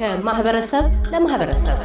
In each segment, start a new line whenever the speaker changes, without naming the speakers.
ከማህበረሰብ ለማህበረሰብ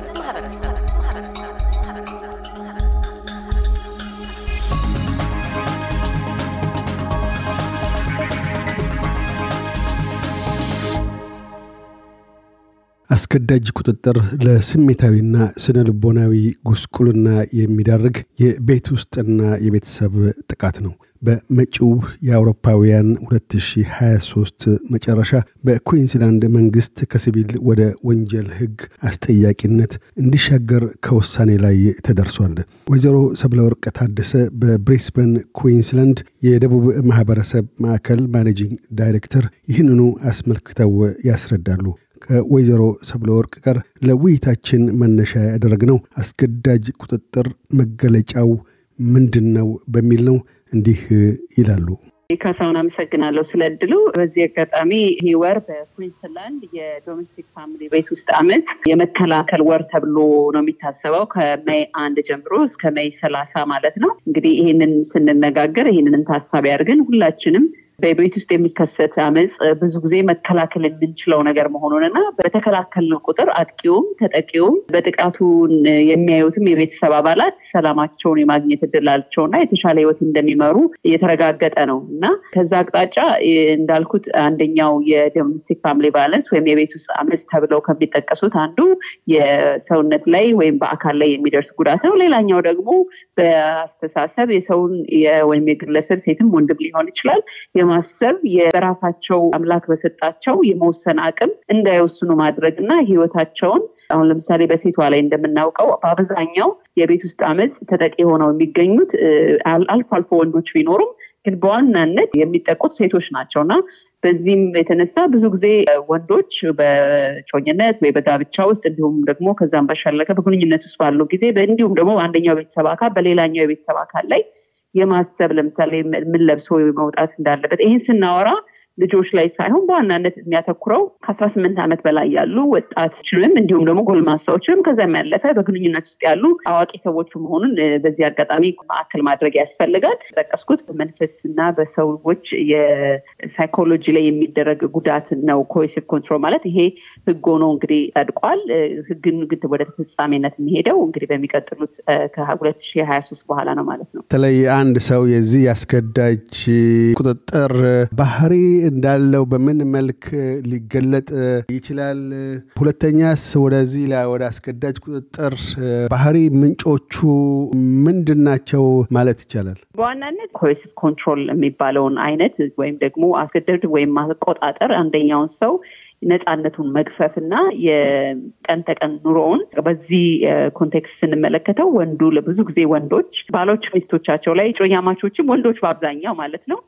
አስገዳጅ ቁጥጥር ለስሜታዊና ስነ ልቦናዊ ጉስቁልና የሚዳርግ የቤት ውስጥና የቤተሰብ ጥቃት ነው። በመጪው የአውሮፓውያን 2023 መጨረሻ በኩዊንስላንድ መንግስት ከሲቪል ወደ ወንጀል ህግ አስጠያቂነት እንዲሻገር ከውሳኔ ላይ ተደርሷል። ወይዘሮ ሰብለወርቅ ታደሰ በብሪስበን ኩዊንስላንድ የደቡብ ማህበረሰብ ማዕከል managing director ይህንኑ አስመልክተው ያስረዳሉ። ከወይዘሮ ሰብለ ወርቅ ጋር ለውይይታችን መነሻ ያደረግነው አስገዳጅ ቁጥጥር መገለጫው ምንድን ነው በሚል ነው። እንዲህ ይላሉ።
ካሳሁን አመሰግናለሁ ስለ እድሉ። በዚህ አጋጣሚ ይህ ወር በኩዊንስላንድ የ domestic family ቤት ውስጥ አመፅ የመከላከል ወር ተብሎ ነው የሚታሰበው ከ May አንድ ጀምሮ እስከ May ሰላሳ ማለት ነው። እንግዲህ ይህንን ስንነጋገር ይህንንን ታሳቢ አድርገን ሁላችንም በቤት ውስጥ የሚከሰት አመፅ ብዙ ጊዜ መከላከል የምንችለው ነገር መሆኑን በተከላከልነው ቁጥር አጥቂውም ተጠቂውም ጥቃቱን የሚያዩትም የቤተሰብ አባላት ሰላማቸውን የማግኘት እድላቸውና የተሻለ ህይወት እንደሚመሩ እየተረጋገጠ ነው እና ከዛ አቅጣጫ እንዳልኩት አንደኛው የ domestic family violence ወይም የቤት ውስጥ አመፅ ተብለው ከሚጠቀሱት አንዱ የሰውነት ላይ ወይም በአካል ላይ የሚደርስ ጉዳት ነው። ሌላኛው ደግሞ በአስተሳሰብ የሰውን ወይም የግለሰብ ሴትም ወንድም ሊሆን ይችላል የማሰብ በራሳቸው አምላክ በሰጣቸው የመወሰን አቅም እንዳይወስኑ ማድረግ እና ህይወታቸውን አሁን ለምሳሌ በሴቷ ላይ እንደምናውቀው በአብዛኛው የቤት ውስጥ አመፅ ተጠቂ ሆነው የሚገኙት አልፎ አልፎ ወንዶች ቢኖሩም ግን በዋናነት የሚጠቁት ሴቶች ናቸው እና በዚህም የተነሳ ብዙ ጊዜ ወንዶች በጮኝነት ወይ በጋብቻ ውስጥ እንዲሁም ደግሞ ከዛም ባሻለቀ በግንኙነት ውስጥ ባለው ጊዜ እንዲሁም ደግሞ አንደኛው ቤተሰብ አካል በሌላኛው የቤተሰብ አካል ላይ የማሰብ ለምሳሌ ምን ለብሶ መውጣት እንዳለበት ይህን ስናወራ ልጆች ላይ ሳይሆን በዋናነት የሚያተኩረው ከአስራ ስምንት ዓመት በላይ ያሉ ወጣቶችንም እንዲሁም ደግሞ ጎልማሳዎችንም ከዛም ያለፈ በግንኙነት ውስጥ ያሉ አዋቂ ሰዎች መሆኑን በዚህ አጋጣሚ ማዕከል ማድረግ ያስፈልጋል። ጠቀስኩት በመንፈስ እና በሰዎች የሳይኮሎጂ ላይ የሚደረግ ጉዳት ነው coercive control ማለት ይሄ ህግ ሆኖ እንግዲህ ጸድቋል። ህግን ግን ወደ ተፈጻሚነት የሚሄደው እንግዲህ በሚቀጥሉት ከሁለት ሺህ ሀያ ሶስት በኋላ ነው ማለት ነው።
በተለይ አንድ ሰው የዚህ አስገዳጅ ቁጥጥር ባህሪ እንዳለው በምን መልክ ሊገለጥ ይችላል? ሁለተኛስ ወደዚህ ላይ ወደ አስገዳጅ ቁጥጥር ባህሪ ምንጮቹ ምንድን ናቸው ማለት ይቻላል?
በዋናነት coercive control የሚባለውን አይነት ወይም ደግሞ ማስገደድ ወይም መቆጣጠር አንደኛውን ሰው ነፃነቱን መግፈፍ እና የቀን ተቀን ኑሮውን በዚህ context ስንመለከተው ወንዱ ለብዙ ጊዜ ወንዶች ባሎች ሚስቶቻቸው ላይ እጮኛማቾችም ወንዶች በአብዛኛው ማለት ነው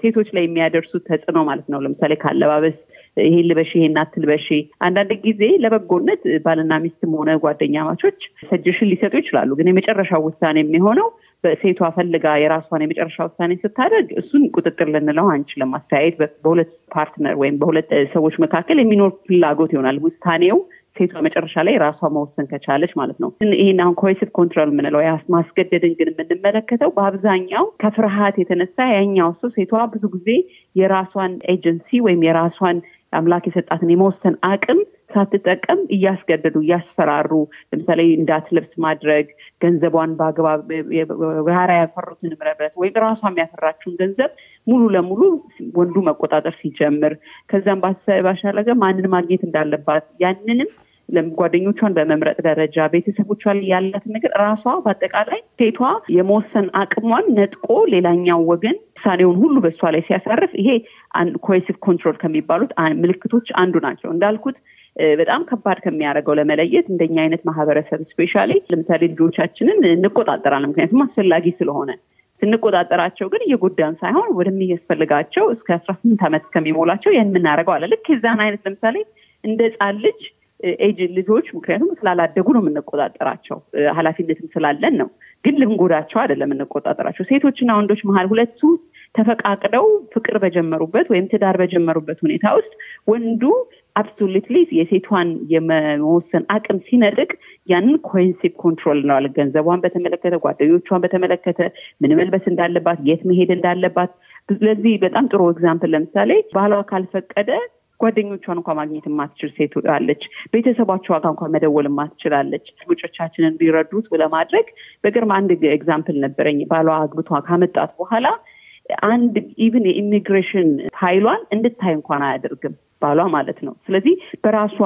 ሴቶች ላይ የሚያደርሱት ተጽዕኖ ማለት ነው። ለምሳሌ ካለባበስ ይሄን ልበሽ፣ ይሄን አትልበሽ። አንዳንድ ጊዜ ለበጎነት ባልና ሚስትም ሆነ ጓደኛማቾች suggestion ሊሰጡ ይችላሉ። ግን የመጨረሻው ውሳኔ የሚሆነው በሴቷ ፈልጋ የራሷን የመጨረሻ ውሳኔ ስታደርግ እሱን ቁጥጥር ልንለው አንችልም። አስተያየት በሁለት partner ወይም በሁለት ሰዎች መካከል የሚኖር ፍላጎት ይሆናል። ውሳኔው ሴቷ መጨረሻ ላይ ራሷ መወሰን ከቻለች ማለት ነው። ይህን አሁን coercive control የምንለው ማስገደድን ግን የምንመለከተው በአብዛኛው ከፍርሃት የተነሳ ያኛው ሰው ሴቷ ብዙ ጊዜ የራሷን ኤጀንሲ ወይም የራሷን አምላክ የሰጣትን የመወሰን አቅም ሳትጠቀም እያስገደዱ እያስፈራሩ፣ ለምሳሌ እንዳትለብስ ማድረግ፣ ገንዘቧን በአግባብ ጋራ ያፈሩትን ንብረት ወይም ራሷ የሚያፈራችውን ገንዘብ ሙሉ ለሙሉ ወንዱ መቆጣጠር ሲጀምር፣ ከዛም ባሻለገ ማንን ማግኘት እንዳለባት ያንንም ጓደኞቿን በመምረጥ ደረጃ ቤተሰቦቿ ላይ ያላትን ነገር ራሷ በአጠቃላይ ሴቷ የመወሰን አቅሟን ነጥቆ ሌላኛው ወገን ውሳኔውን ሁሉ በእሷ ላይ ሲያሳርፍ ይሄ coercive control ከሚባሉት ምልክቶች አንዱ ናቸው። እንዳልኩት በጣም ከባድ ከሚያደርገው ለመለየት እንደኛ አይነት ማህበረሰብ specially ለምሳሌ ልጆቻችንን እንቆጣጠራለን፣ ምክንያቱም አስፈላጊ ስለሆነ ስንቆጣጠራቸው ግን እየጎዳን ሳይሆን ወደሚያስፈልጋቸው እስከ አስራ ስምንት ዓመት እስከሚሞላቸው ያን የምናደርገው አለ። ልክ የዛን አይነት ለምሳሌ እንደ ህፃን ልጅ ኤጅ ልጆች ምክንያቱም ስላላደጉ ነው የምንቆጣጠራቸው፣ ኃላፊነትም ስላለን ነው። ግን ልንጎዳቸው አይደለም የምንቆጣጠራቸው። ሴቶችና ወንዶች መሀል ሁለቱ ተፈቃቅደው ፍቅር በጀመሩበት ወይም ትዳር በጀመሩበት ሁኔታ ውስጥ ወንዱ absolutely የሴቷን የመወሰን አቅም ሲነጥቅ ያንን coercive control እንለዋለን። ገንዘቧን በተመለከተ፣ ጓደኞቿን በተመለከተ፣ ምን መልበስ እንዳለባት፣ የት መሄድ እንዳለባት። ለዚህ በጣም ጥሩ example ለምሳሌ ባሏ ካልፈቀደ ጓደኞቿን እንኳ ማግኘት የማትችል ሴት አለች። ቤተሰባቿ ጋር እንኳ መደወል የማትችል አለች። ውጮቻችንን ሊረዱት ለማድረግ በቅርብ አንድ example ነበረኝ። ባሏ አግብቷ ካመጣት በኋላ አንድ even የ immigration ፋይሏን እንድታይ እንኳን አያደርግም ባሏ ማለት ነው። ስለዚህ በራሷ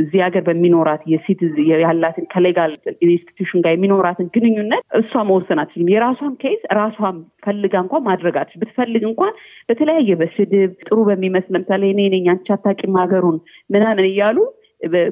እዚህ ሀገር በሚኖራት የ citizen ያላትን ከ legal institution ጋር የሚኖራትን ግንኙነት እሷ መወሰን አትችልም። የራሷን case ራሷን ፈልጋ እንኳን ማድረግ አትችል። ብትፈልግ እንኳን በተለያየ በስድብ ጥሩ በሚመስል ለምሳሌ እኔ ነኝ አንቺ አታውቂም ሀገሩን ምናምን እያሉ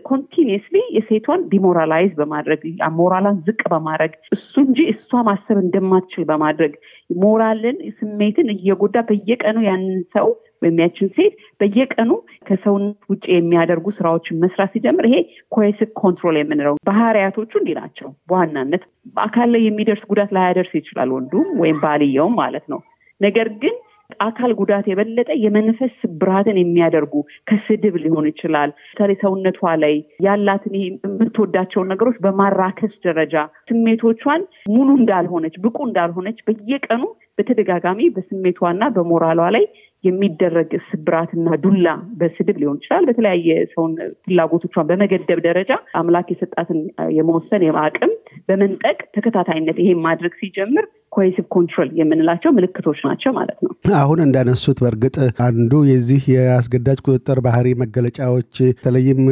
continuously የሴቷን demoralize በማድረግ ሞራላን ዝቅ በማድረግ እሱ እንጂ እሷ ማሰብ እንደማትችል በማድረግ ሞራልን፣ ስሜትን እየጎዳ በየቀኑ ያንን ሰው ወይም ሴት በየቀኑ ከሰውነት ውጭ የሚያደርጉ ስራዎችን መስራት ሲጀምር ይሄ coercive control የምንለው ባህሪያቶቹ እንዲህ ናቸው። በዋናነት በአካል ላይ የሚደርስ ጉዳት ላያደርስ ይችላል ወንዱም ወይም ባልየውም ማለት ነው። ነገር ግን አካል ጉዳት የበለጠ የመንፈስ ስብራትን የሚያደርጉ ከስድብ ሊሆን ይችላል። ምሳሌ ሰውነቷ ላይ ያላትን የምትወዳቸውን ነገሮች በማራከስ ደረጃ ስሜቶቿን ሙሉ እንዳልሆነች ብቁ እንዳልሆነች በየቀኑ በተደጋጋሚ በስሜቷና በሞራሏ ላይ የሚደረግ ስብራትና ዱላ በስድብ ሊሆን ይችላል። በተለያየ ሰውን ፍላጎቶቿን በመገደብ ደረጃ አምላክ የሰጣትን የመወሰን አቅም በመንጠቅ ተከታታይነት ይሄን ማድረግ ሲጀምር coercive control የምንላቸው ምልክቶች ናቸው ማለት ነው።
አሁን እንዳነሱት በእርግጥ አንዱ የዚህ የአስገዳጅ ቁጥጥር ባህሪ መገለጫዎች በተለይም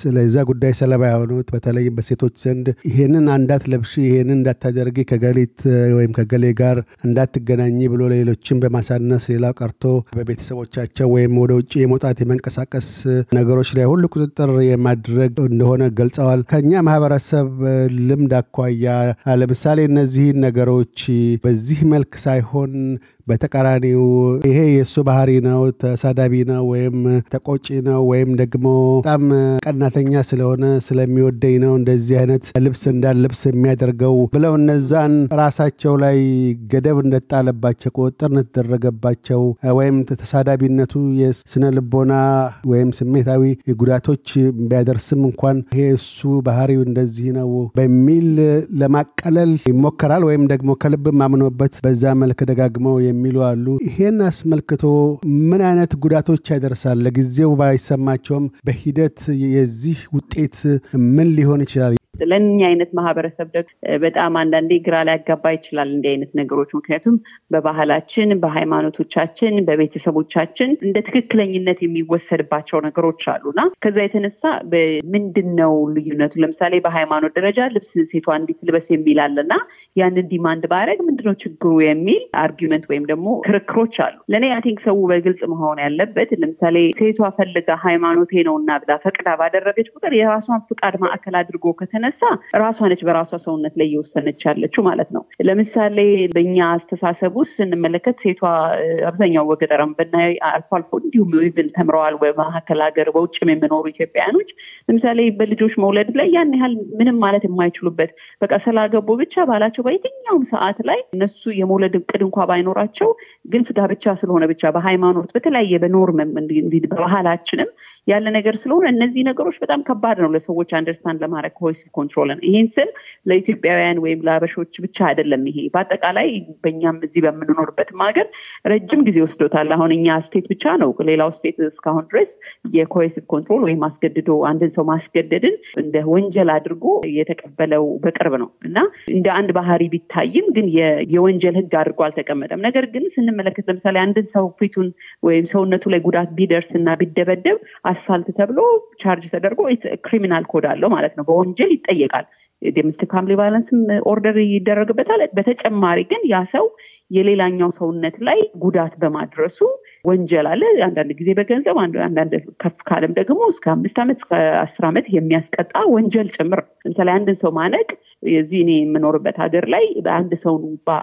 ስለዛ ጉዳይ ሰለባ የሆኑት በተለይም በሴቶች ዘንድ ይሄንን እንዳትለብሺ ይሄንን እንዳታደርጊ ከእገሊት ወይም ከእገሌ ጋር እንዳትገናኝ ብሎ ሌሎችን በማሳነስ ሌላው ቀርቶ በቤተሰቦቻቸው ወይም ወደ ውጭ የመውጣት የመንቀሳቀስ ነገሮች ላይ ሁሉ ቁጥጥር የማድረግ እንደሆነ ገልጸዋል። ከኛ ማህበረሰብ ልምድ አኳያ ለምሳሌ እነዚህን ነገሮች በዚህ መልክ ሳይሆን በተቃራኒው ይሄ የእሱ ባህሪ ነው፣ ተሳዳቢ ነው፣ ወይም ተቆጪ ነው፣ ወይም ደግሞ በጣም ቀናተኛ ስለሆነ ስለሚወደኝ ነው እንደዚህ አይነት ልብስ እንዳልለብስ የሚያደርገው ብለው እነዛን ራሳቸው ላይ ገደብ እንደጣለባቸው ቁጥጥር እንደተደረገባቸው ወይም ተሳዳቢነቱ የስነ ልቦና ወይም ስሜታዊ ጉዳቶች ቢያደርስም እንኳን ይሄ እሱ ባህሪው እንደዚህ ነው በሚል ለማቀለል ይሞከራል። ወይም ደግሞ ከልብ ማምኖበት በዛ መልክ ደጋግመው የሚሉ አሉ። ይሄን አስመልክቶ ምን አይነት ጉዳቶች ያደርሳል? ለጊዜው ባይሰማቸውም በሂደት የዚህ ውጤት ምን ሊሆን ይችላል?
ለእኛ አይነት ማህበረሰብ በጣም አንዳንዴ ግራ ሊያጋባ ይችላል እንዲህ አይነት ነገሮች። ምክንያቱም በባህላችን፣ በሃይማኖቶቻችን፣ በቤተሰቦቻችን እንደ ትክክለኝነት የሚወሰድባቸው ነገሮች አሉና ከዛ የተነሳ ምንድን ነው ልዩነቱ? ለምሳሌ በሃይማኖት ደረጃ ልብስ ሴቷ እንዲህ ትልበስ የሚል አለና ያንን demand ባያደርግ ምንድነው ችግሩ የሚል argument ወይም ደግሞ ክርክሮች አሉ። ለእኔ አይ ሰው በግልጽ መሆን ያለበት ለምሳሌ ሴቷ ፈልጋ ሃይማኖቴ ነው እና ብላ ፈቅዳ ባደረገች ቁጥር የራሷን ፍቃድ ማዕከል አድርጎ ከተነሳ ራሷ ነች በራሷ ሰውነት ላይ እየወሰነች ያለችው ማለት ነው። ለምሳሌ በእኛ አስተሳሰብ ውስጥ ስንመለከት ሴቷ አብዛኛው በገጠርም ብናይ አልፎ አልፎ እንዲሁም even ተምረዋል በመካከል ሀገር በውጭም የሚኖሩ ኢትዮጵያውያኖች ለምሳሌ በልጆች መውለድ ላይ ያን ያህል ምንም ማለት የማይችሉበት በቃ ስላገቡ ብቻ ባላቸው በየትኛውም ሰዓት ላይ እነሱ የመውለድ እቅድ እንኳ ባይኖራቸው ግን ስጋ ብቻ ስለሆነ ብቻ በሃይማኖት በተለያየ በ norm በባህላችንም ያለ ነገር ስለሆነ እነዚህ ነገሮች በጣም ከባድ ነው ለሰዎች understand ለማድረግ coercive control ን። ይህን ስል ለኢትዮጵያውያን ወይም ለአበሾች ብቻ አይደለም። ይሄ በአጠቃላይ በእኛም እዚህ በምንኖርበትም ሀገር ረጅም ጊዜ ወስዶታል። አሁን እኛ state ብቻ ነው፣ ሌላው state እስካሁን ድረስ የ coercive control ወይም አስገድዶ አንድን ሰው ማስገደድን እንደ ወንጀል አድርጎ የተቀበለው በቅርብ ነው እና እንደ አንድ ባህሪ ቢታይም ግን የወንጀል ህግ አድርጎ አልተቀመጠም። ነገር ግን ስንመለከት ለምሳሌ አንድን ሰው ፊቱን ወይም ሰውነቱ ላይ ጉዳት ቢደርስ እና ቢደበደብ assault ተብሎ ቻርጅ ተደርጎ criminal code አለው ማለት ነው። በወንጀል ይጠየቃል። domestic family violence ም order ይደረግበታል። በተጨማሪ ግን ያ ሰው የሌላኛው ሰውነት ላይ ጉዳት በማድረሱ ወንጀል አለ። አንዳንድ ጊዜ በገንዘብ አንዳንድ ከፍ ካለም ደግሞ እስከ አምስት ዓመት እስከ አስር ዓመት የሚያስቀጣ ወንጀል ጭምር። ለምሳሌ አንድን ሰው ማነቅ የዚህ እኔ የምኖርበት ሀገር ላይ በአንድ ሰው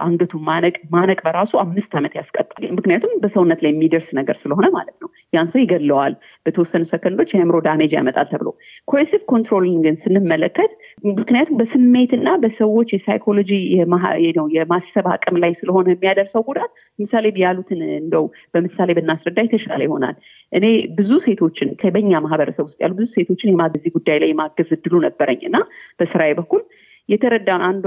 አንገቱ ማነቅ ማነቅ በራሱ አምስት ዓመት ያስቀጣል። ምክንያቱም በሰውነት ላይ የሚደርስ ነገር ስለሆነ ማለት ነው። ያን ሰው ይገለዋል፣ በተወሰኑ ሰከንዶች የአእምሮ damage ያመጣል ተብሎ coercive control ን ስንመለከት ምክንያቱም በስሜትና በሰዎች የሳይኮሎጂ የማሰብ አቅም ላይ ስለሆነ የሚያደርሰው ጉዳት ምሳሌ ያሉትን እንደው በምሳሌ ብናስረዳ የተሻለ ይሆናል። እኔ ብዙ ሴቶችን በኛ ማህበረሰብ ውስጥ ያሉ ብዙ ሴቶችን የማገዝ ጉዳይ ላይ የማገዝ እድሉ ነበረኝ እና በስራዬ በኩል የተረዳውን አንዷ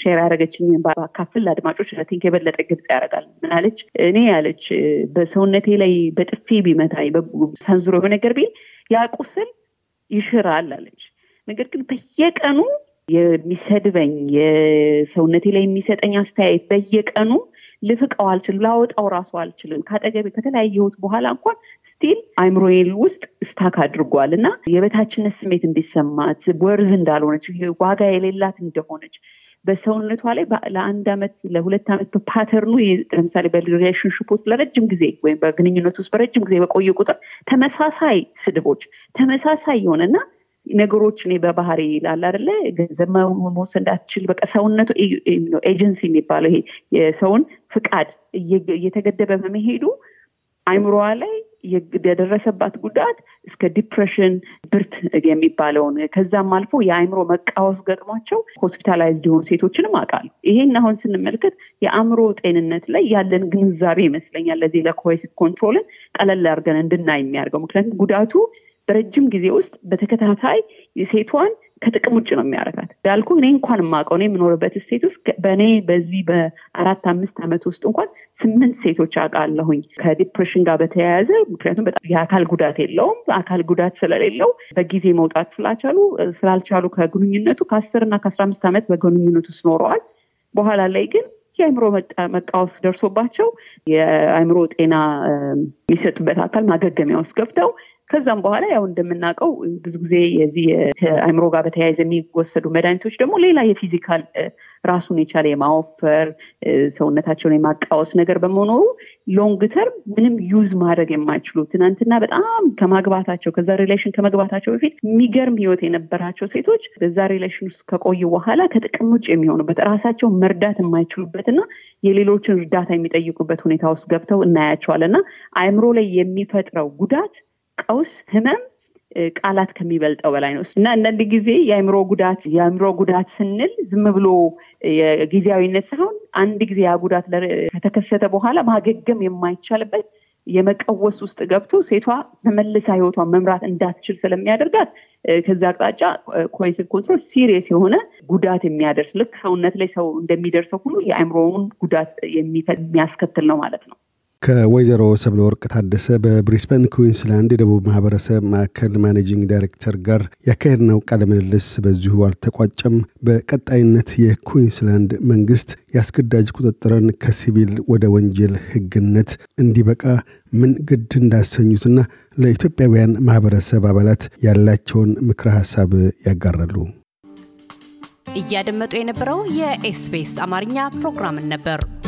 share ያደረገችኝ ባካፍል አድማጮች I think የበለጠ ግልጽ ያደርጋል። ምናለች እኔ ያለች በሰውነቴ ላይ በጥፊ ቢመታኝ ሰንዝሮ ነገር ቢል ያ ይሽራል አለች። ነገር ግን በየቀኑ የሚሰድበኝ የሰውነቴ ላይ የሚሰጠኝ አስተያየት በየቀኑ ልፍቀው አልችልም፣ ላወጣው ራሱ አልችልም። ከአጠገቤ ከተለያየሁት በኋላ እንኳን still አይምሮዬ ውስጥ stuck አድርጓል እና የበታችነት ስሜት እንዲሰማት worth እንዳልሆነች ዋጋ የሌላት እንደሆነች በሰውነቷ ላይ ለአንድ ዓመት ለሁለት ዓመት በ pattern ኑ ለምሳሌ በ relationship ውስጥ ለረጅም ጊዜ ወይም በግንኙነት ውስጥ በረጅም ጊዜ በቆየ ቁጥር ተመሳሳይ ስድቦች ተመሳሳይ የሆነና ነገሮች እኔ በባህሪ ይላል አደለ ገንዘብ መውሰድ እንዳትችል በቃ ሰውነቱ ኤጀንሲ የሚባለው ይሄ የሰውን ፍቃድ እየተገደበ በመሄዱ አይምሮዋ ላይ የደረሰባት ጉዳት እስከ depression ድብርት የሚባለውን ከዛም አልፎ የአእምሮ መቃወስ ገጥሟቸው hospitalized የሆኑ ሴቶችንም አውቃለሁ። ይሄን አሁን ስንመለከት የአእምሮ ጤንነት ላይ ያለን ግንዛቤ ይመስለኛል ለዚህ ለ coercive control ን ቀለል አድርገን እንድናይ የሚያደርገው ምክንያቱም ጉዳቱ በረጅም ጊዜ ውስጥ በተከታታይ ሴቷን ከጥቅም ውጭ ነው የሚያደርጋት። ያልኩ እኔ እንኳን የማውቀው እኔ የምኖርበት state ውስጥ በእኔ በዚህ በአራት አምስት ዓመት ውስጥ እንኳን ስምንት ሴቶች አውቃለሁኝ ከዲፕሬሽን ጋር በተያያዘ ምክንያቱም በጣም የአካል ጉዳት የለውም። አካል ጉዳት ስለሌለው በጊዜ መውጣት ስላቻሉ ስላልቻሉ ከግንኙነቱ ከአስር እና ከአስራ አምስት ዓመት በግንኙነት ውስጥ ኖረዋል። በኋላ ላይ ግን የአእምሮ መቃወስ ደርሶባቸው የአእምሮ ጤና የሚሰጡበት አካል ማገገሚያ ውስጥ ገብተው ከዛም በኋላ ያው እንደምናውቀው ብዙ ጊዜ የዚህ ከአእምሮ ጋር በተያያዘ የሚወሰዱ መድኃኒቶች ደግሞ ሌላ የ physical ራሱን የቻለ የማወፈር ሰውነታቸውን የማቃወስ ነገር በመኖሩ long term ምንም use ማድረግ የማይችሉ ትናንትና በጣም ከማግባታቸው ከዛ relation ከመግባታቸው በፊት የሚገርም ህይወት የነበራቸው ሴቶች በዛ relation ውስጥ ከቆዩ በኋላ ከጥቅም ውጭ የሚሆኑበት ራሳቸውን መርዳት የማይችሉበት እና የሌሎችን እርዳታ የሚጠይቁበት ሁኔታ ውስጥ ገብተው እናያቸዋል እና አእምሮ ላይ የሚፈጥረው ጉዳት ቀውስ፣ ህመም ቃላት ከሚበልጠው በላይ ነው እና አንዳንድ ጊዜ የአእምሮ ጉዳት የአእምሮ ጉዳት ስንል ዝም ብሎ የጊዜያዊነት ሳይሆን አንድ ጊዜ ያ ጉዳት ከተከሰተ በኋላ ማገገም የማይቻልበት የመቀወስ ውስጥ ገብቶ ሴቷ በመልሳ ህይወቷን መምራት እንዳትችል ስለሚያደርጋት ከዚ አቅጣጫ coercive control serious የሆነ ጉዳት የሚያደርስ ልክ ሰውነት ላይ ሰው እንደሚደርሰው ሁሉ የአእምሮውን ጉዳት የሚያስከትል ነው ማለት ነው።
ከወይዘሮ ሰብለ ወርቅ ታደሰ በብሪስበን ኩዊንስላንድ የደቡብ ማህበረሰብ ማዕከል managing director ጋር ያካሄድነው ቃለ ምልልስ በዚሁ አልተቋጨም። በቀጣይነት የኩዊንስላንድ መንግስት የአስገዳጅ ቁጥጥርን ከሲቪል ወደ ወንጀል ህግነት እንዲበቃ ምን ግድ እንዳሰኙትና ለኢትዮጵያውያን ማህበረሰብ አባላት ያላቸውን ምክረ ሀሳብ ያጋራሉ።
እያደመጡ የነበረው የኤስቢኤስ አማርኛ ፕሮግራምን ነበር።